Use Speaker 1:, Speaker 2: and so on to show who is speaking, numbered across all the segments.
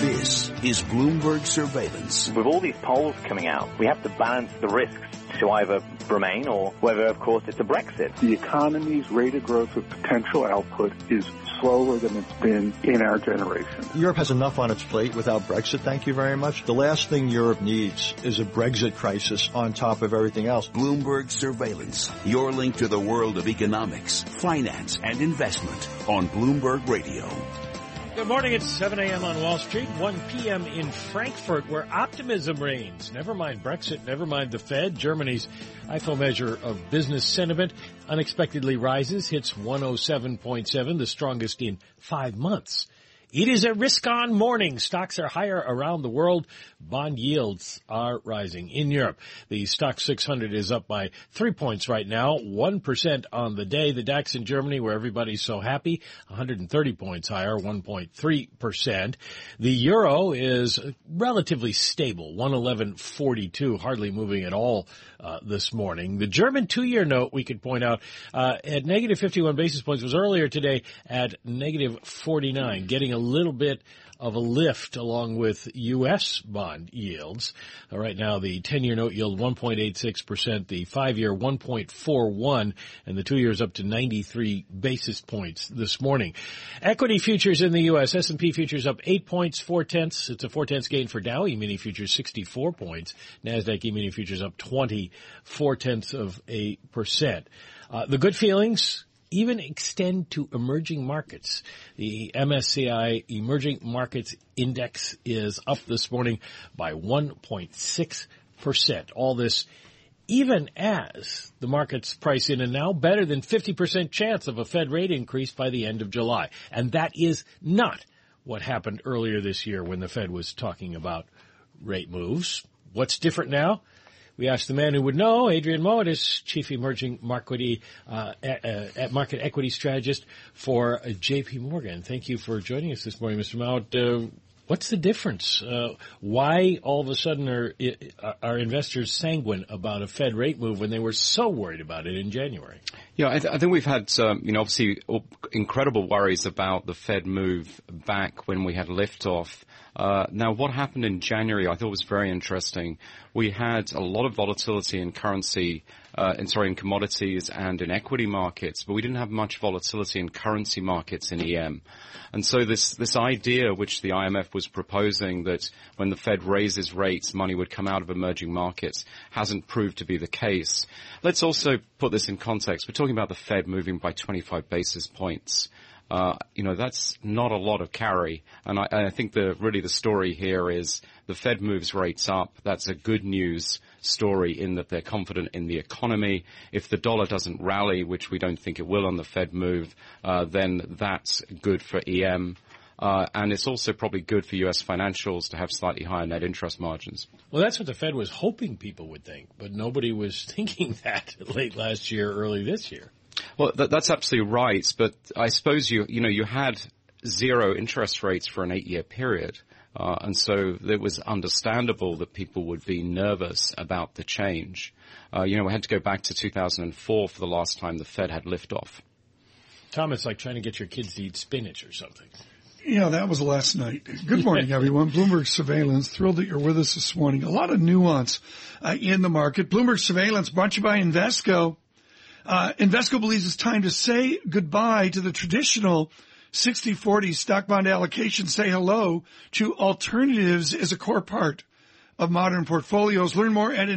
Speaker 1: This is Bloomberg Surveillance.
Speaker 2: With all these polls coming out, we have to balance the risks to either remain or whether, of course, it's a Brexit.
Speaker 3: The economy's rate of growth of potential output is slower than it's been in our generation.
Speaker 4: Europe has enough on its plate without Brexit, thank you very much. The last thing Europe needs is a Brexit crisis on top of everything else.
Speaker 1: Bloomberg Surveillance, your link to the world of economics, finance, and investment on Bloomberg Radio.
Speaker 5: Good morning. It's 7 a.m. on Wall Street, 1 p.m. in Frankfurt, where optimism reigns. Never mind Brexit, never mind the Fed. Germany's IFO measure of business sentiment unexpectedly rises, hits 107.7, the strongest in five months. It is a risk-on morning. Stocks are higher around the world. Bond yields are rising. In Europe, the Stoxx 600 is up by three points right now, 1% on the day. The DAX in Germany, where everybody's so happy, 130 points higher, 1.3%. The euro is relatively stable, 111.42, hardly moving at all uh, this morning. The German two-year note, we could point out, uh, at negative 51 basis points was earlier today at negative 49, getting a little bit of a lift along with U.S. bond yields. Uh, right now, the 10-year note yield 1.86%, the 5-year 1.41, and the 2 years up to 93 basis points this morning. Equity futures in the U.S. S&P futures up 8 points, 4 tenths. It's a 4 tenths gain for Dow E-mini futures 64 points. NASDAQ E-mini futures up 20, 4 tenths of a percent. Uh, the good feelings, even extend to emerging markets. The MSCI Emerging Markets Index is up this morning by 1.6%. All this even as the markets price in a now better than 50% chance of a Fed rate increase by the end of July. And that is not what happened earlier this year when the Fed was talking about rate moves. What's different now? We asked the man who would know, Adrian Mowat is Chief Emerging Market, uh, at Market Equity Strategist for uh, J.P. Morgan. Thank you for joining us this morning, Mr. Mowat. Uh, what's the difference? Uh, why all of a sudden are, are investors sanguine about a Fed rate move when they were so worried about it in January?
Speaker 6: Yeah, I, th- I think we've had, um, you know, obviously incredible worries about the Fed move back when we had liftoff. Uh, now, what happened in January I thought was very interesting. We had a lot of volatility in currency, uh, in, sorry, in commodities and in equity markets, but we didn't have much volatility in currency markets in EM. And so this, this idea which the IMF was proposing that when the Fed raises rates, money would come out of emerging markets hasn't proved to be the case. Let's also put this in context. We're talking about the Fed moving by 25 basis points. Uh, you know, that's not a lot of carry. And I, I, think the, really the story here is the Fed moves rates up. That's a good news story in that they're confident in the economy. If the dollar doesn't rally, which we don't think it will on the Fed move, uh, then that's good for EM. Uh, and it's also probably good for U.S. financials to have slightly higher net interest margins.
Speaker 5: Well, that's what the Fed was hoping people would think, but nobody was thinking that late last year, early this year.
Speaker 6: Well, that, that's absolutely right. But I suppose you, you know, you had zero interest rates for an eight-year period. Uh, and so it was understandable that people would be nervous about the change. Uh, you know, we had to go back to 2004 for the last time the Fed had liftoff.
Speaker 5: Tom, it's like trying to get your kids to eat spinach or something.
Speaker 7: Yeah, that was last night. Good morning, everyone. Bloomberg Surveillance. Thrilled that you're with us this morning. A lot of nuance uh, in the market. Bloomberg Surveillance brought to you by Invesco. Uh, Invesco believes it's time to say goodbye to the traditional 60-40 stock bond allocation. Say hello to alternatives as a core part of modern portfolios. Learn more at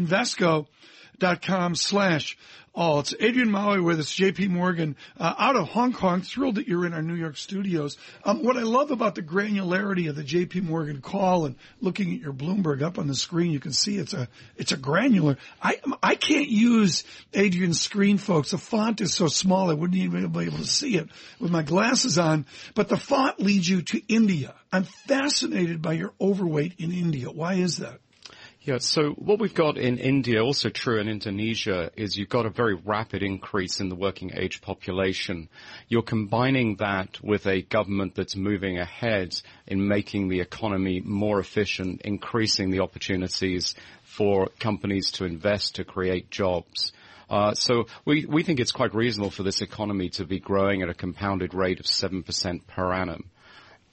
Speaker 7: Invesco.com slash all. It's Adrian Mowat with us, JP Morgan, uh, out of Hong Kong. Thrilled that you're in our New York studios. Um, what I love about the granularity of the JP Morgan call and looking at your Bloomberg up on the screen, you can see it's a, it's a granular. I, I can't use Adrian's screen, folks. The font is so small I wouldn't even be able to see it with my glasses on, but the font leads you to India. I'm fascinated by your overweight in India. Why is that?
Speaker 6: Yeah, so what we've got in India, also true in Indonesia, is you've got a very rapid increase in the working age population. You're combining that with a government that's moving ahead in making the economy more efficient, increasing the opportunities for companies to invest, to create jobs. Uh, so we, we think it's quite reasonable for this economy to be growing at a compounded rate of 7% per annum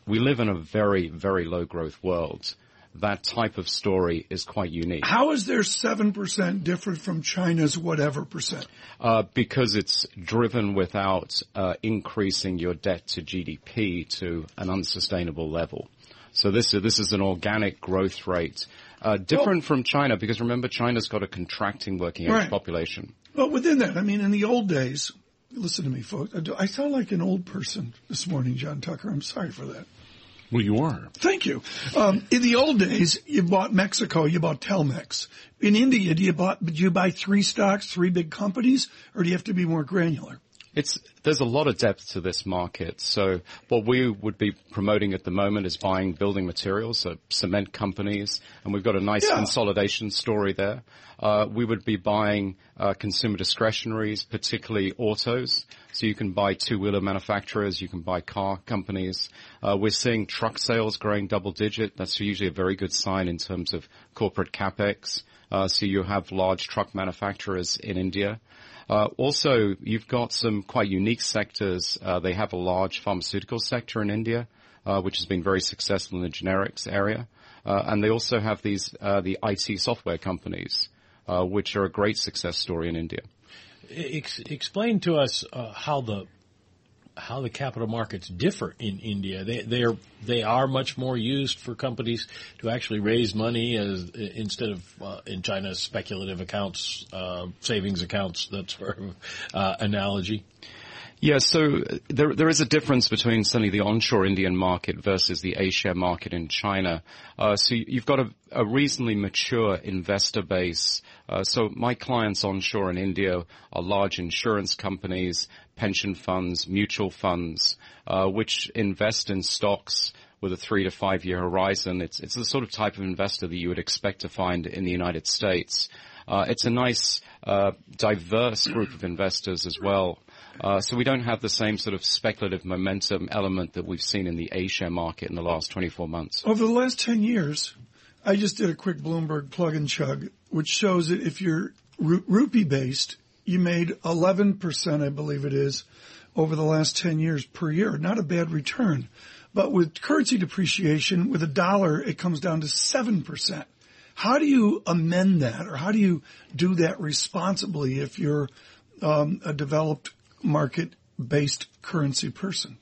Speaker 6: we live in a very, very low growth world. That type of story is quite unique.
Speaker 7: How is their 7% different from China's whatever percent?
Speaker 6: Uh, because it's driven without uh, increasing your debt to GDP to an unsustainable level. So this is, this is an organic growth rate, uh, different well, from China because remember China's got a contracting working age right. population.
Speaker 7: Well, within that, I mean, in the old days, listen to me, folks. I sound like an old person this morning, John Tucker. I'm sorry for that.
Speaker 8: Well, you are.
Speaker 7: Thank you. Um, in the old days, you bought Mexico, you bought Telmex. In India, do you bought, do you buy three stocks, three big companies, or do you have to be more granular?
Speaker 6: It's, there's a lot of depth to this market. So what we would be promoting at the moment is buying building materials, so cement companies, and we've got a nice yeah. consolidation story there. Uh, we would be buying uh, consumer discretionaries, particularly autos. So you can buy two-wheeler manufacturers, you can buy car companies. Uh, we're seeing truck sales growing double digit. That's usually a very good sign in terms of corporate capex. Uh, so you have large truck manufacturers in India. Uh, also, you've got some quite unique sectors. Uh, they have a large pharmaceutical sector in India, uh, which has been very successful in the generics area. Uh, and they also have these, uh, the IT software companies, uh, which are a great success story in India.
Speaker 5: Ex- explain to us how the how the capital markets differ in India. They they are they are much more used for companies to actually raise money as instead of uh, in China speculative accounts, uh, savings accounts. That sort of uh, analogy.
Speaker 6: Yeah, so there there is a difference between certainly the onshore Indian market versus the A-share market in China. Uh, so you've got a, a, reasonably mature investor base. Uh, so my clients onshore in India are large insurance companies, pension funds, mutual funds, uh, which invest in stocks with a three to five year horizon. It's it's the sort of type of investor that you would expect to find in the United States. Uh, it's a nice, uh, diverse group of investors as well. Uh, so we don't have the same sort of speculative momentum element that we've seen in the A-share market in the last 24 months.
Speaker 7: Over the last 10 years, I just did a quick Bloomberg plug and chug, which shows that if you're rupee based, you made 11%, I believe it is, over the last 10 years per year. Not a bad return. But with currency depreciation, with a dollar, it comes down to 7%. How do you amend that or how do you do that responsibly if you're um, a developed market based currency person?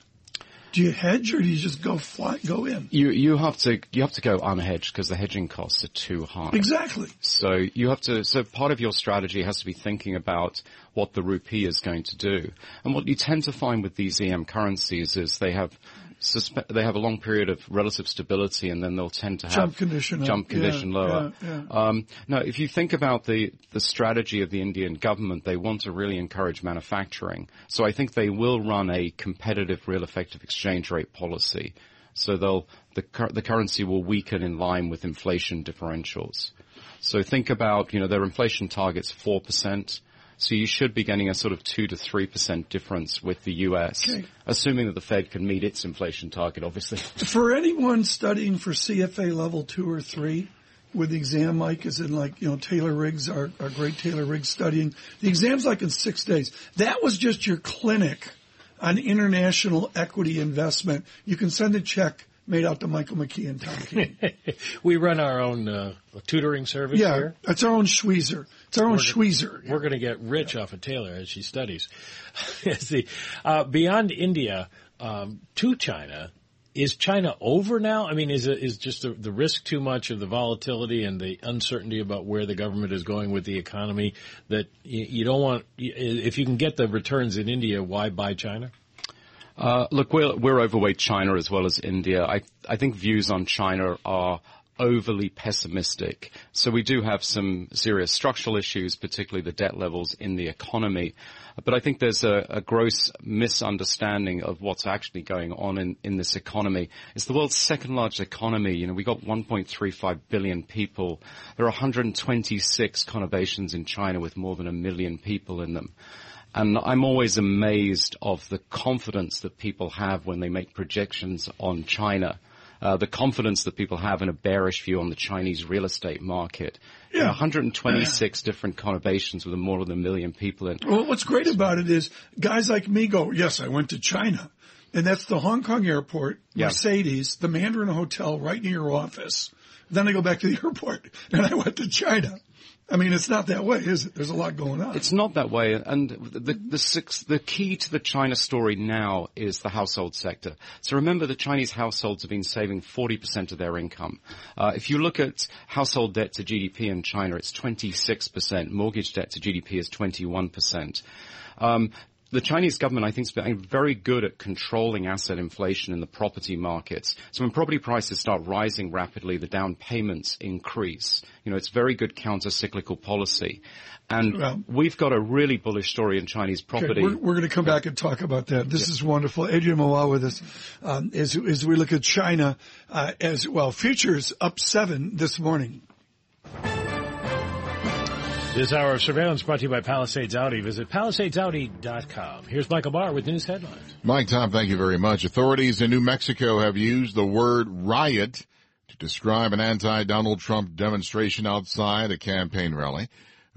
Speaker 7: Do you hedge or do you just go fly, go in?
Speaker 6: You you have to you have to go unhedged because the hedging costs are too high.
Speaker 7: Exactly.
Speaker 6: So you have to so part of your strategy has to be thinking about what the rupee is going to do. And what you tend to find with these EM currencies is they have suspe- they have a long period of relative stability, and then they'll tend to have
Speaker 7: jump condition,
Speaker 6: jump condition
Speaker 7: yeah,
Speaker 6: lower.
Speaker 7: Yeah, yeah.
Speaker 6: Um, now, if you think about the the strategy of the Indian government, they want to really encourage manufacturing. So I think they will run a competitive real effective exchange rate policy. So they'll the the currency will weaken in line with inflation differentials. So think about, you know, their inflation target's 4%. So you should be getting a sort of 2 to 3% difference with the US, okay. assuming that the Fed can meet its inflation target, obviously.
Speaker 7: For anyone studying for CFA level 2 or 3, with the exam, Mike, is in like, you know, Taylor Riggs, our, our great Taylor Riggs studying. The exam's like in six days. That was just your clinic on international equity investment. You can send a check made out to Michael McKee and Tom Keene.
Speaker 5: we run our own uh, tutoring service
Speaker 7: yeah,
Speaker 5: here.
Speaker 7: it's our own Schweser. It's our own Schweser.
Speaker 5: We're going to get rich yeah. off of Taylor as she studies. See, uh, beyond India um, to China, is China over now? I mean, is it, is just the, the, risk too much of the volatility and the uncertainty about where the government is going with the economy that you, you don't want? If you can get the returns in India, why buy China?
Speaker 6: Uh, look, we're, we're overweight China as well as India. I, I think views on China are overly pessimistic. So we do have some serious structural issues, particularly the debt levels in the economy. But I think there's a, a gross misunderstanding of what's actually going on in, in this economy. It's the world's second largest economy. You know, we got 1.35 billion people. There are 126 conurbations in China with more than a million people in them. And I'm always amazed of the confidence that people have when they make projections on China. Uh, the confidence that people have in a bearish view on the Chinese real estate market. Yeah. 126 different conurbations with more than a million people in.
Speaker 7: Well, what's great about it is guys like me go, yes, I went to China. and that's the Hong Kong airport,
Speaker 6: Yeah.
Speaker 7: Mercedes, the Mandarin Hotel right near your office. Then I go back to the airport and I went to China. I mean, it's not that way, is it? There's a lot going on.
Speaker 6: It's not that way, and the the six, the key to the China story now is the household sector. So remember, the Chinese households have been saving 40% of their income. Uh, if you look at household debt to GDP in China, it's 26%. Mortgage debt to GDP is 21%. Um, the Chinese government, I think, is very good at controlling asset inflation in the property markets. So when property prices start rising rapidly, the down payments increase. You know, it's very good counter-cyclical policy. And
Speaker 7: Well-
Speaker 6: we've got a really bullish story in Chinese
Speaker 7: Okay,
Speaker 6: property.
Speaker 7: we're, we're going to come back and talk about that. This is wonderful. Adrian Mowat with us um, as, as we look at China uh, as well. Futures up seven this morning.
Speaker 5: This hour of surveillance brought to you by Palisades Audi. Visit PalisadesAudi.com. Here's Michael Barr with news headlines.
Speaker 8: Mike Tom, thank you very much. Authorities in New Mexico have used the word riot to describe an anti-Donald Trump demonstration outside a campaign rally.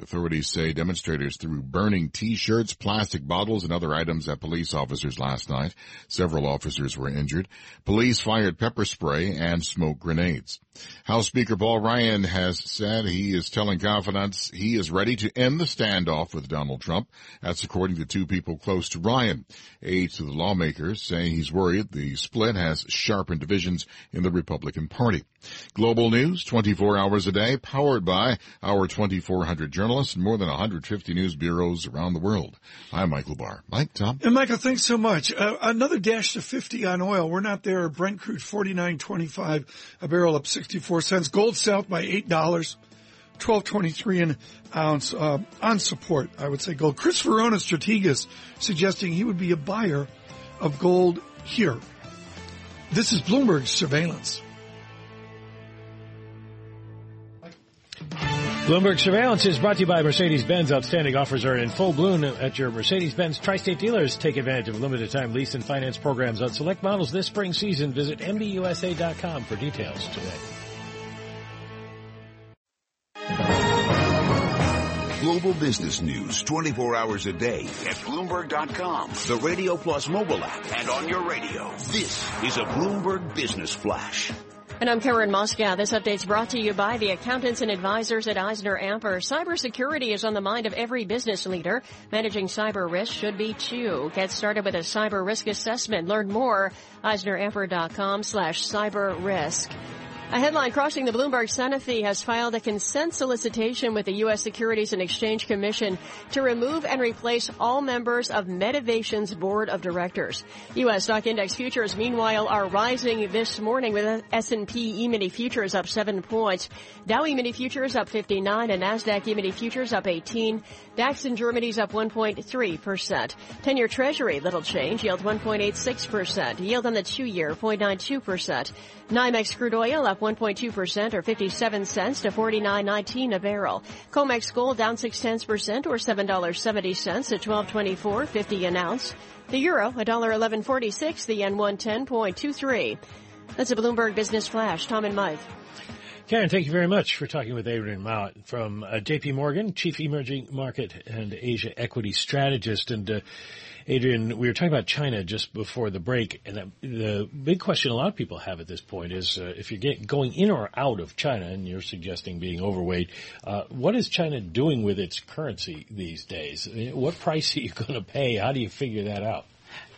Speaker 8: Authorities say demonstrators threw burning t-shirts, plastic bottles, and other items at police officers last night. Several officers were injured. Police fired pepper spray and smoke grenades. House Speaker Paul Ryan has said he is telling confidants he is ready to end the standoff with Donald Trump. That's according to two people close to Ryan. Aides to the lawmakers say he's worried the split has sharpened divisions in the Republican Party. Global news 24 hours a day, powered by our 2,400 journalists and more than 150 news bureaus around the world. I'm Michael Barr. Mike, Tom?
Speaker 7: And Michael, thanks so much. Uh, another dash to 50 on oil. We're not there. Brent crude 49.25 a barrel up 64 cents. Gold south by $8. 1223 an ounce uh, on support, I would say gold. Chris Verrone Strategas suggesting he would be a buyer of gold here. This is Bloomberg surveillance.
Speaker 5: Bloomberg Surveillance is brought to you by Mercedes-Benz. Outstanding offers are in full bloom at your Mercedes-Benz tri-state dealers. Take advantage of limited time lease and finance programs on select models this spring season. Visit MBUSA.com for details today.
Speaker 1: Global business news 24 hours a day at Bloomberg.com, the Radio Plus mobile app, and on your radio. This is a Bloomberg Business Flash.
Speaker 9: And I'm Karen Moskow. This update's brought to you by the accountants and advisors at Eisner Amper. Cybersecurity is on the mind of every business leader. Managing cyber risk should be too. Get started with a cyber risk assessment. Learn more. EisnerAmper.com slash cyber risk. A headline crossing the Bloomberg Sanofi has filed a consent solicitation with the U.S. Securities and Exchange Commission to remove and replace all members of Medivation's board of directors. U.S. stock index futures, meanwhile, are rising this morning with S&P E-mini futures up 7 points, Dow E-mini futures up 59, and NASDAQ E-mini futures up 18. DAX in Germany's up 1.3%. 10-year Treasury, little change, yield 1.86%. Yield on the two-year, 0.92%. NYMEX crude oil up 1.2% or 57 cents to 49.19 a barrel. COMEX gold down 6 tenths percent or $7.70 at 1224.50 an ounce. The euro, $1.1146, the yen 110.23. That's a Bloomberg Business Flash. Tom and Mike.
Speaker 5: Karen, thank you very much for talking with Adrian Mowat from uh, JP Morgan, Chief Emerging Market and Asia Equity Strategist. And uh, Adrian, we were talking about China just before the break, and the big question a lot of people have at this point is uh, if you're going in or out of China, and you're suggesting being overweight, uh, what is China doing with its currency these days? What price are you going to pay? How do you figure that out?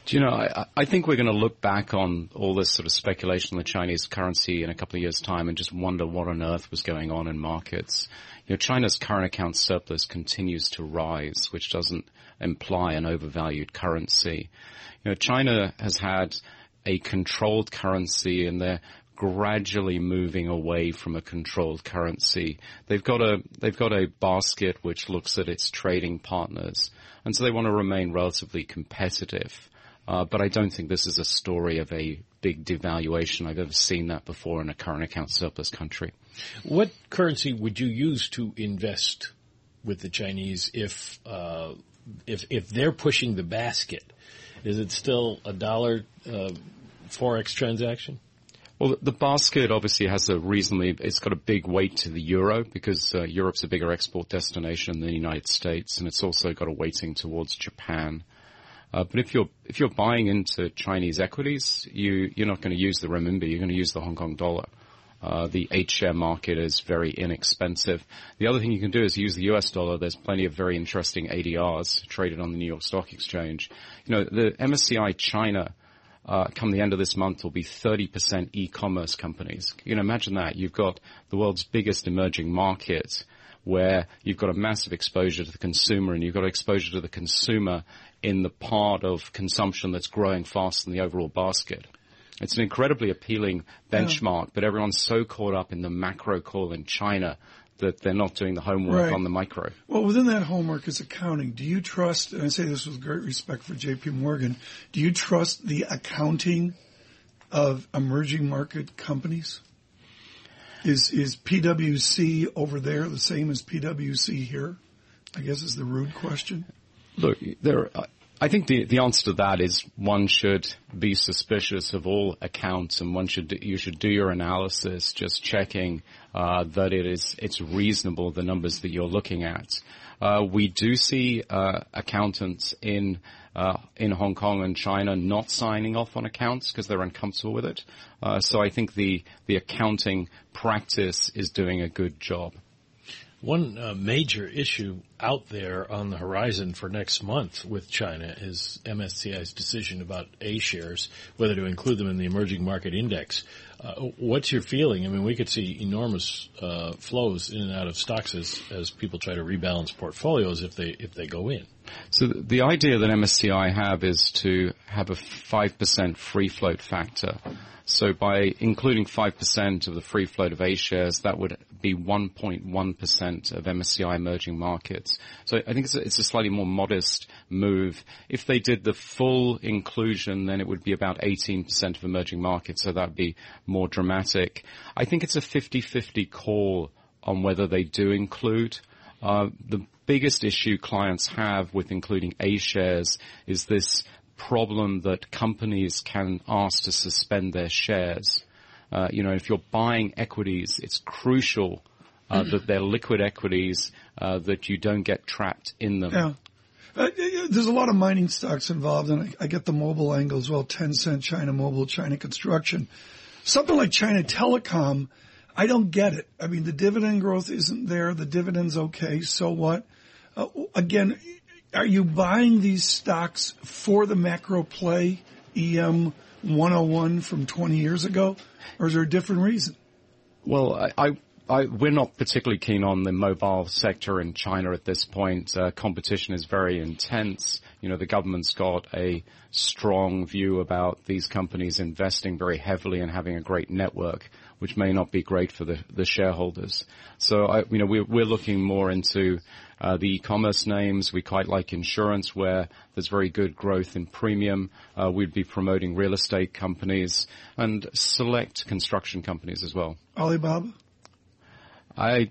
Speaker 6: Do you know, I, I think we're going to look back on all this sort of speculation on the Chinese currency in a couple of years' time and just wonder what on earth was going on in markets. You know, China's current account surplus continues to rise, which doesn't imply an overvalued currency. You know, China has had a controlled currency and they're gradually moving away from a controlled currency. They've got a, they've got a basket which looks at its trading partners. And so they want to remain relatively competitive. Uh, but I don't think this is a story of a big devaluation. I've ever seen that before in a current account surplus country.
Speaker 5: What currency would you use to invest with the Chinese if uh, if if they're pushing the basket? Is it still a dollar uh, forex transaction?
Speaker 6: Well, the basket obviously has a reasonably, it's got a big weight to the euro because uh, Europe's a bigger export destination than the United States, and it's also got a weighting towards Japan. Uh, but if you're if you're buying into Chinese equities, you you're not going to use the renminbi. You're going to use the Hong Kong dollar. Uh, the H share market is very inexpensive. The other thing you can do is use the US dollar. There's plenty of very interesting ADRs traded on the New York Stock Exchange. You know, the MSCI China, uh, come the end of this month will be 30% e-commerce companies. You know, imagine that. You've got the world's biggest emerging market where you've got a massive exposure to the consumer and you've got exposure to the consumer in the part of consumption that's growing faster than the overall basket. It's an incredibly appealing benchmark, yeah. but everyone's so caught up in the macro call in China that they're not doing the homework right. on the micro.
Speaker 7: Well, within that homework is accounting. Do you trust, and I say this with great respect for JP Morgan, do you trust the accounting of emerging market companies? Is, is PwC over there the same as PwC here? I guess is the rude question.
Speaker 6: Look, there, I think the, the answer to that is one should be suspicious of all accounts and one should, you should do your analysis just checking, uh, that it is, it's reasonable, the numbers that you're looking at. Uh, we do see, uh, accountants in, uh, in Hong Kong and China not signing off on accounts because they're uncomfortable with it. Uh, so I think the, the accounting practice is doing a good job.
Speaker 5: One uh, major issue out there on the horizon for next month with China is MSCI's decision about A shares, whether to include them in the emerging market index. Uh, what's your feeling? I mean, we could see enormous uh, flows in and out of stocks as, as people try to rebalance portfolios if they if they go in.
Speaker 6: So the idea that MSCI have is to have a five percent free float factor. So by including 5% of the free float of A shares, that would be 1.1% of MSCI emerging markets. So I think it's a, it's a slightly more modest move. If they did the full inclusion, then it would be about 18% of emerging markets, so that would be more dramatic. I think it's a 50-50 call on whether they do include. Uh, the biggest issue clients have with including A shares is this problem that companies can ask to suspend their shares. Uh, you know, if you're buying equities, it's crucial uh, mm-hmm. that they're liquid equities, uh, that you don't get trapped in them.
Speaker 7: Yeah. Uh, there's a lot of mining stocks involved, and I, I, get the mobile angle as well. Tencent, China Mobile, China Construction. Something like China Telecom, I don't get it. I mean, the dividend growth isn't there. The dividend's okay. So what? Uh, again, are you buying these stocks for the macro play EM 101 from 20 years ago, or is there a different reason?
Speaker 6: Well, I, I, I, we're not particularly keen on the mobile sector in China at this point. Uh, competition is very intense. You know, the government's got a strong view about these companies investing very heavily and having a great network, which may not be great for the, the shareholders. So, I, you know, we're, we're looking more into uh, the e-commerce names, we quite like insurance where there's very good growth in premium. Uh, we'd be promoting real estate companies and select construction companies as well.
Speaker 7: Alibaba?
Speaker 6: I,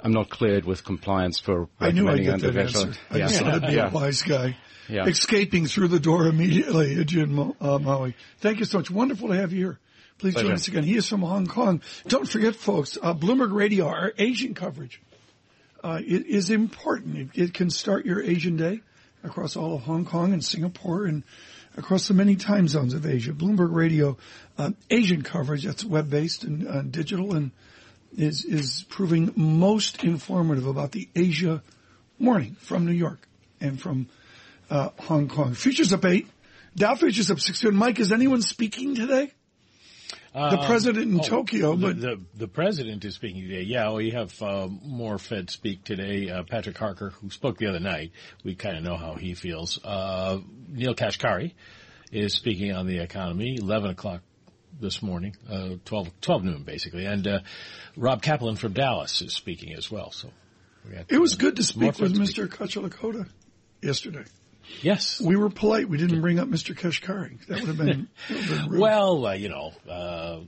Speaker 6: I'm not cleared with compliance for
Speaker 7: I knew I'd get that answer. I just wanted to be yeah. a wise guy. Yeah. Escaping through the door immediately, Jim uh, Maui. Thank you so much. Wonderful to have you here. Please Pleasure. join us again. He is from Hong Kong. Don't forget, folks, uh, Bloomberg Radio, our Asian coverage uh, it is important. It, it, can start your Asian day across all of Hong Kong and Singapore and across the many time zones of Asia. Bloomberg Radio uh, Asian coverage that's web based and uh, digital and is is proving most informative about the Asia morning from New York and from uh, Hong Kong. Futures up eight. Dow futures up six. Mike, is anyone speaking today? The um, president in oh, Tokyo, but
Speaker 5: the, the, the president is speaking today. Yeah, we have uh, more Fed speak today. Uh, Patrick Harker, who spoke the other night, we kind of know how he feels. Uh, Neel Kashkari is speaking on the economy. Eleven o'clock this morning, uh, 12, 12 noon basically, and uh, Rob Kaplan from Dallas is speaking as well. So
Speaker 7: it was good to speak with Mr. Kocherlakota yesterday.
Speaker 5: Yes.
Speaker 7: We were polite. We didn't bring up Mr. Kashkari. That would have been, been rude.
Speaker 5: well, uh, you know, uh, uh,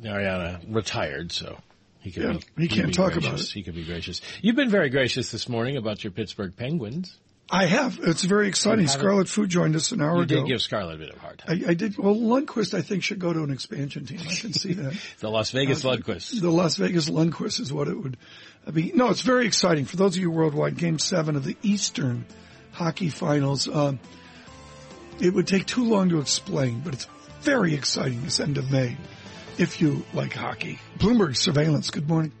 Speaker 5: Narayana retired, so he can yeah,
Speaker 7: be, he can't
Speaker 5: he
Speaker 7: talk
Speaker 5: gracious.
Speaker 7: about it.
Speaker 5: He can be gracious. You've been very gracious this morning about your Pittsburgh Penguins.
Speaker 7: I have. It's very exciting. Scarlet Fu joined us an hour
Speaker 5: you
Speaker 7: ago.
Speaker 5: You did give Scarlet a bit of a hard time.
Speaker 7: I, I, did. Well, Lundqvist, I think, should go to an expansion team. I can see that.
Speaker 5: the Las Vegas uh, Lundqvist.
Speaker 7: The Las Vegas Lundqvist is what it would be. No, it's very exciting. For those of you worldwide, Game 7 of the Eastern hockey finals. Uh, It would take too long to explain, but it's very exciting this end of May if you like hockey. Bloomberg Surveillance, good morning.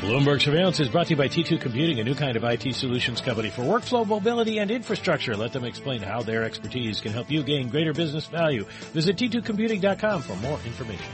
Speaker 5: Bloomberg Surveillance is brought to you by T2 Computing, a new kind of IT solutions company for workflow, mobility, and infrastructure. Let them explain how their expertise can help you gain greater business value. Visit T2Computing.com for more information.